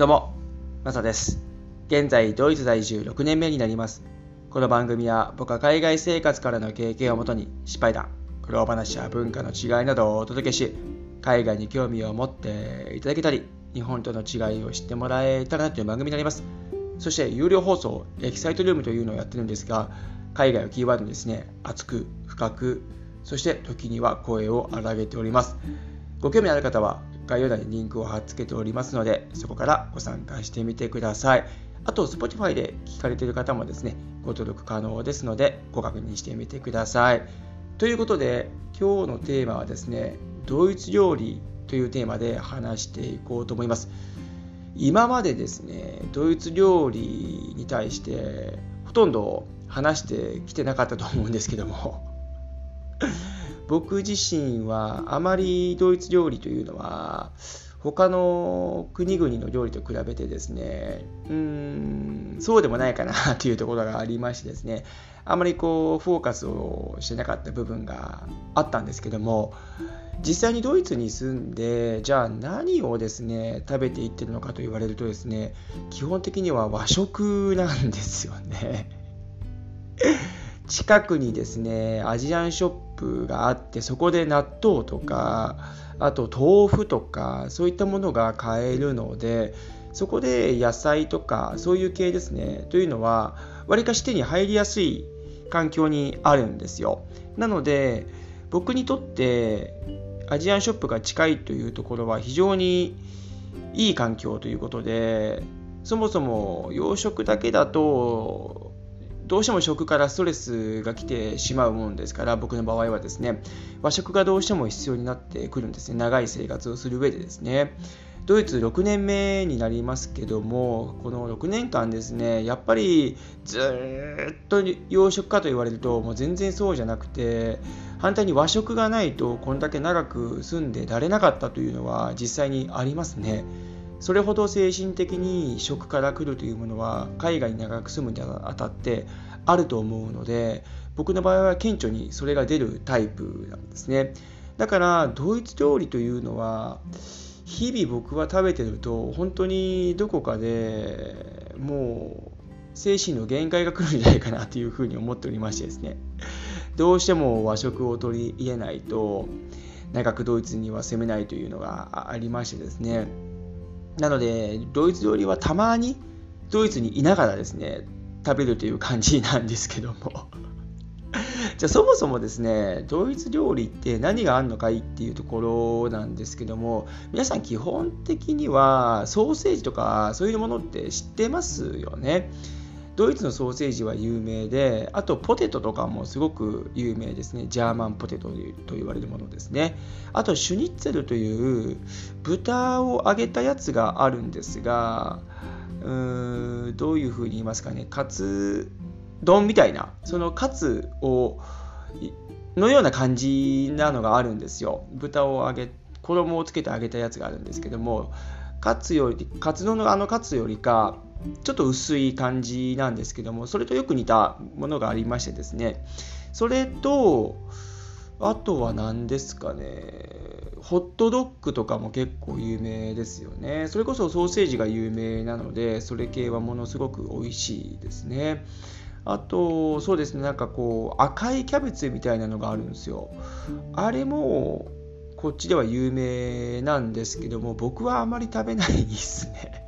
どうも、マサです。現在、ドイツ在住6年目になります。この番組は僕は海外生活からの経験をもとに失敗談、苦労話や文化の違いなどをお届けし、海外に興味を持っていただけたり、日本との違いを知ってもらえたらなという番組になります。そして、有料放送、エキサイトルームというのをやってるんですが、海外をキーワードにですね、熱く、深く、そして時には声を荒げております。ご興味ある方は概要欄にリンクを貼っ付けておりますので、そこからご参加してみてください。あと、Spotify で聞かれている方もですね、ご登録可能ですので、ご確認してみてください。ということで、今日のテーマはですね、ドイツ料理というテーマで話していこうと思います。今までですね、ドイツ料理に対してほとんど話してきてなかったと思うんですけども、僕自身はあまりドイツ料理というのは他の国々の料理と比べてですねうーんそうでもないかなというところがありましてですねあまりこうフォーカスをしてなかった部分があったんですけども実際にドイツに住んでじゃあ何をですね食べていってるのかと言われるとですね基本的には和食なんですよね。近くにですねアジアンショップがあってそこで納豆とかあと豆腐とかそういったものが買えるのでそこで野菜とかそういう系ですね。というのはわりかし手に入りやすい環境にあるんですよ。なので僕にとってアジアンショップが近いというところは非常にいい環境ということでそもそも洋食だけだとどうしても食からストレスが来てしまうものですから僕の場合はですね和食がどうしても必要になってくるんですね長い生活をする上でですねドイツ6年目になりますけどもこの6年間ですねやっぱりずっと洋食かと言われるともう全然そうじゃなくて反対に和食がないとこんだけ長く住んでられなかったというのは実際にありますね。それほど精神的に食から来るというものは海外に長く住むにあたってあると思うので僕の場合は顕著にそれが出るタイプなんですね。だからドイツ料理というのは日々僕は食べてると本当にどこかでもう精神の限界が来るんじゃないかなというふうに思っておりましてですね。どうしても和食を取り入れないと長くドイツには攻めないというのがありましてですね。なので、ドイツ料理はたまにドイツにいながらですね、食べるという感じなんですけども。じゃあそもそもですね、ドイツ料理って何があるのかいっていうところなんですけども、皆さん基本的にはソーセージとかそういうものって知ってますよね？ドイツのソーセージは有名で、あとポテトとかもすごく有名ですね。ジャーマンポテトと言われるものですね。あとシュニッツェルという豚を揚げたやつがあるんですが、うーんどういうふうに言いますかね、カツ丼みたいな、そのカツをのような感じなのがあるんですよ。豚を揚げ、衣をつけて揚げたやつがあるんですけども、カツより、カツ丼のあのカツよりか、ちょっと薄い感じなんですけども、それとよく似たものがありましてですね、それと、あとは何ですかね、ホットドッグとかも結構有名ですよね。それこそソーセージが有名なので、それ系はものすごく美味しいですね。あと、そうですね、なんかこう、赤いキャベツみたいなのがあるんですよ。あれも、こっちでは有名なんですけども、僕はあまり食べないですね。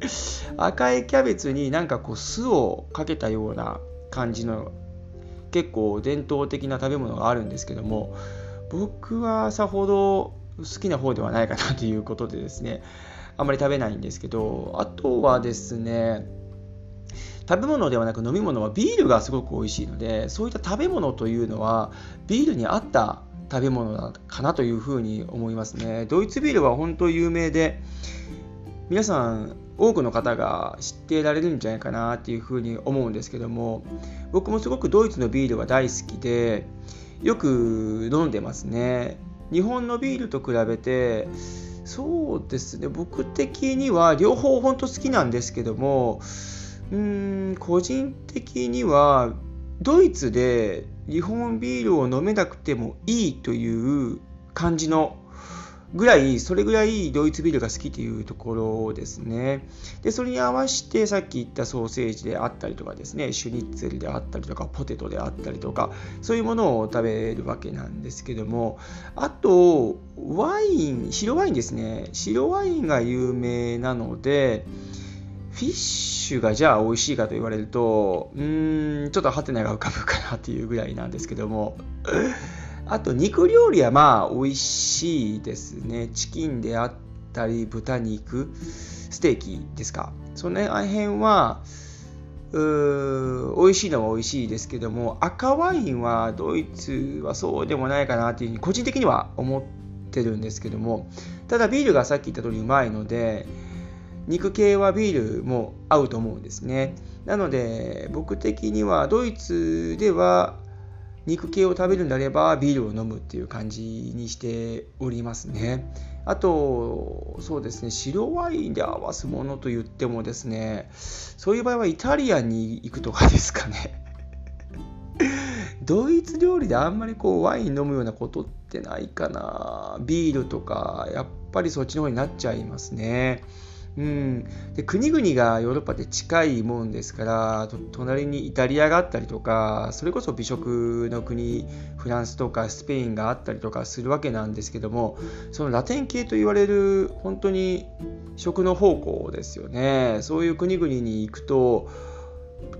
赤いキャベツになんかこう酢をかけたような感じの結構伝統的な食べ物があるんですけども僕はさほど好きな方ではないかなということでですねあまり食べないんですけどあとはですね食べ物ではなく飲み物はビールがすごく美味しいのでそういった食べ物というのはビールに合った食べ物なかなというふうに思いますね。ドイツビールは本当有名で皆さん多くの方が知ってられるんじゃないかなっていうふうに思うんですけども僕もすごくドイツのビールが大好きでよく飲んでますね。日本のビールと比べてそうですね。僕的には両方本当好きなんですけどもうん個人的にはドイツで日本ビールを飲めなくてもいいという感じのぐらい、それぐらいドイツビールが好きというところですね。で、それに合わせてさっき言ったソーセージであったりとかですね、シュニッツェルであったりとか、ポテトであったりとか、そういうものを食べるわけなんですけども、あと、ワイン、白ワインですね。白ワインが有名なので、フィッシュがじゃあ美味しいかと言われると、うーん、ちょっとハテナが浮かぶかなっていうぐらいなんですけども、あと肉料理はまあ美味しいですね。チキンであったり、豚肉、ステーキですか。その辺は、うー美味しいのは美味しいですけども、赤ワインはドイツはそうでもないかなというふうに個人的には思ってるんですけども、ただビールがさっき言った通りうまいので、肉系はビールも合うと思うんですね。なので僕的にはドイツでは肉系を食べるんであればビールを飲むっていう感じにしておりますね。あと、そうですね、白ワインで合わすものと言ってもですね、そういう場合はイタリアンに行くとかですかね。ドイツ料理であんまりこうワイン飲むようなことってないかな。ビールとか、やっぱりそっちの方になっちゃいますね。うん、で国々がヨーロッパって近いもんですから隣にイタリアがあったりとかそれこそ美食の国フランスとかスペインがあったりとかするわけなんですけどもそのラテン系と言われる本当に食の方向ですよね。そういう国々に行くと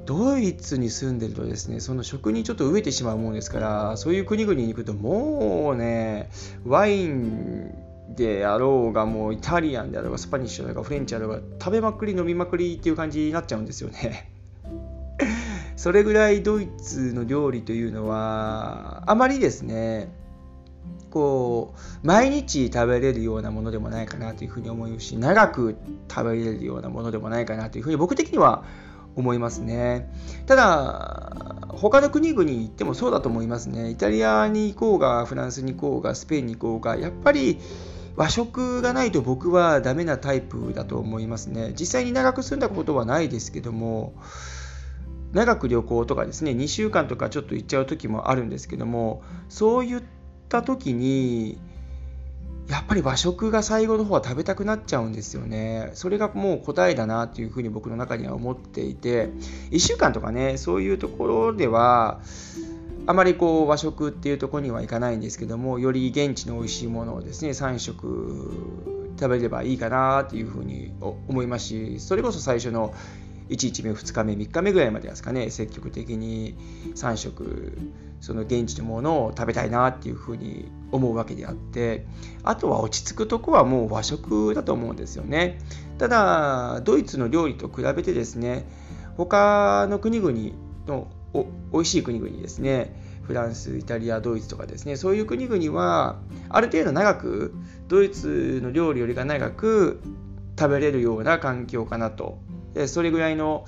ドイツに住んでるとですねその食にちょっと飢えてしまうもんですからそういう国々に行くともうねワインであろうがもうイタリアンであろうがスパニッシュだろうがフレンチだろうが食べまくり飲みまくりっていう感じになっちゃうんですよね。それぐらいドイツの料理というのはあまりですねこう毎日食べれるようなものでもないかなというふうに思うし長く食べれるようなものでもないかなというふうに僕的には思いますね。ただ他の国々行ってもそうだと思いますね。イタリアに行こうがフランスに行こうがスペインに行こうがやっぱり和食がないと僕はダメなタイプだと思いますね。実際に長く住んだことはないですけども、長く旅行とかですね、2週間とかちょっと行っちゃう時もあるんですけども、そういった時に、やっぱり和食が最後の方は食べたくなっちゃうんですよね。それがもう答えだなっていうふうに僕の中には思っていて、1週間とかね、そういうところでは、あまりこう和食っていうとこにはいかないんですけどもより現地の美味しいものをですね3食食べればいいかなっていうふうに思いますしそれこそ最初の1日目2日目3日目ぐらいまでですかね積極的に3食その現地のものを食べたいなっていうふうに思うわけであってあとは落ち着くとこはもう和食だと思うんですよね。ただドイツの料理と比べてですね他の国々の美味しい国々ですね。フランスイタリアドイツとかですね。そういう国々はある程度長くドイツの料理よりが長く食べれるような環境かなと。でそれぐらいの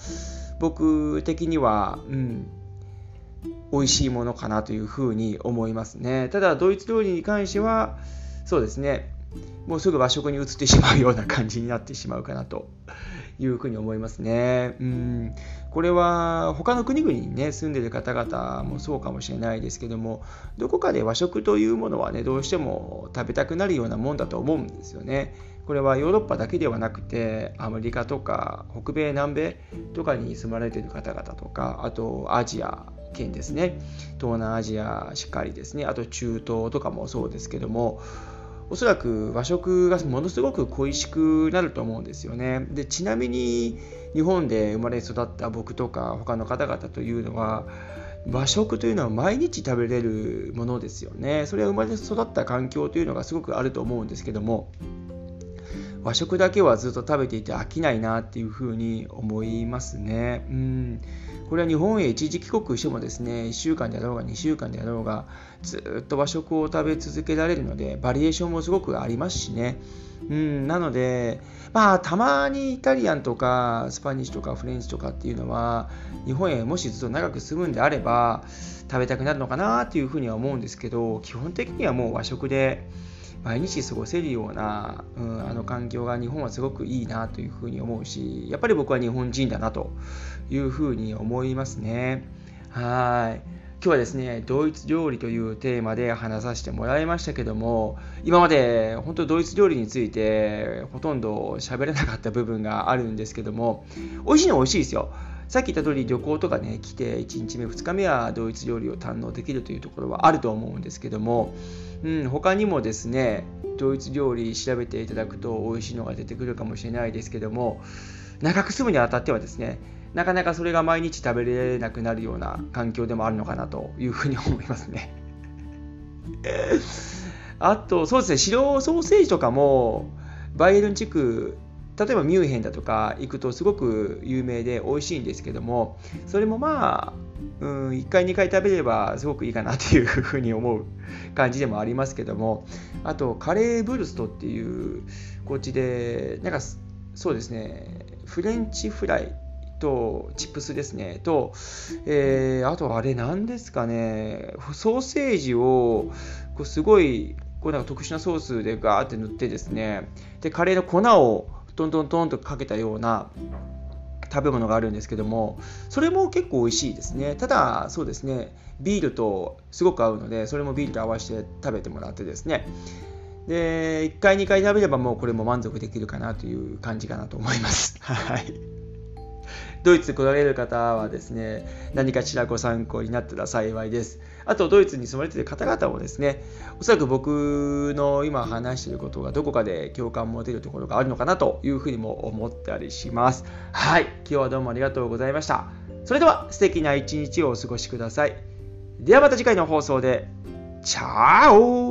僕的には、うん、美味しいものかなというふうに思いますね。ただドイツ料理に関してはそうですね。もうすぐ和食に移ってしまうような感じになってしまうかなと。いうふうに思いますね。うんこれは他の国々にね住んでる方々もそうかもしれないですけどもどこかで和食というものはねどうしても食べたくなるようなもんだと思うんですよね。これはヨーロッパだけではなくてアメリカとか北米南米とかに住まれてる方々とかあとアジア圏ですね東南アジアしっかりですねあと中東とかもそうですけどもおそらく和食がものすごく恋しくなると思うんですよね。でちなみに日本で生まれ育った僕とか他の方々というのは和食というのは毎日食べれるものですよね。それは生まれ育った環境というのがすごくあると思うんですけども和食だけはずっと食べていて飽きないなっていうふうに思いますね。うん。これは日本へ一時帰国してもですね1週間であろうが2週間であろうがずっと和食を食べ続けられるのでバリエーションもすごくありますしね。うん。なのでまあたまにイタリアンとかスパニッシュとかフレンチとかっていうのは日本へもしずっと長く住むんであれば食べたくなるのかなっていうふうには思うんですけど基本的にはもう和食で毎日過ごせるような、うん、あの環境が日本はすごくいいなというふうに思うしやっぱり僕は日本人だなというふうに思いますね。はい今日はですね、ドイツ料理というテーマで話させてもらいましたけども、今まで本当ドイツ料理についてほとんど喋れなかった部分があるんですけども、美味しいのは美味しいですよ。さっき言った通り旅行とかね、来て1日目、2日目はドイツ料理を堪能できるというところはあると思うんですけども、うん、他にもですね、ドイツ料理調べていただくと美味しいのが出てくるかもしれないですけども、長く住むにあたってはですね、なかなかそれが毎日食べれなくなるような環境でもあるのかなというふうに思いますね。あと、そうですね、白ソーセージとかも、バイエルン地区、例えばミュンヘンだとか行くとすごく有名で美味しいんですけども、それもまあ、うん、1回2回食べればすごくいいかなっていうふうに思う感じでもありますけども、あと、カレーブルストっていう、こっちで、なんか、そうですね、フレンチフライとチップスですねと、えー、あとあれ何ですかねソーセージをこうすごいこうなんか特殊なソースでガーって塗ってですねでカレーの粉をトントントンとかけたような食べ物があるんですけどもそれも結構美味しいですね。ただそうですねビールとすごく合うのでそれもビールと合わせて食べてもらってですね。で1回2回食べればもうこれも満足できるかなという感じかなと思います。はい。ドイツ来られる方はですね、何かしらご参考になったら幸いです。あと、ドイツに住まれている方々もですね、おそらく僕の今話していることがどこかで共感持てるところがあるのかなというふうにも思ったりします。はい、今日はどうもありがとうございました。それでは素敵な一日をお過ごしください。ではまた次回の放送で。チャオ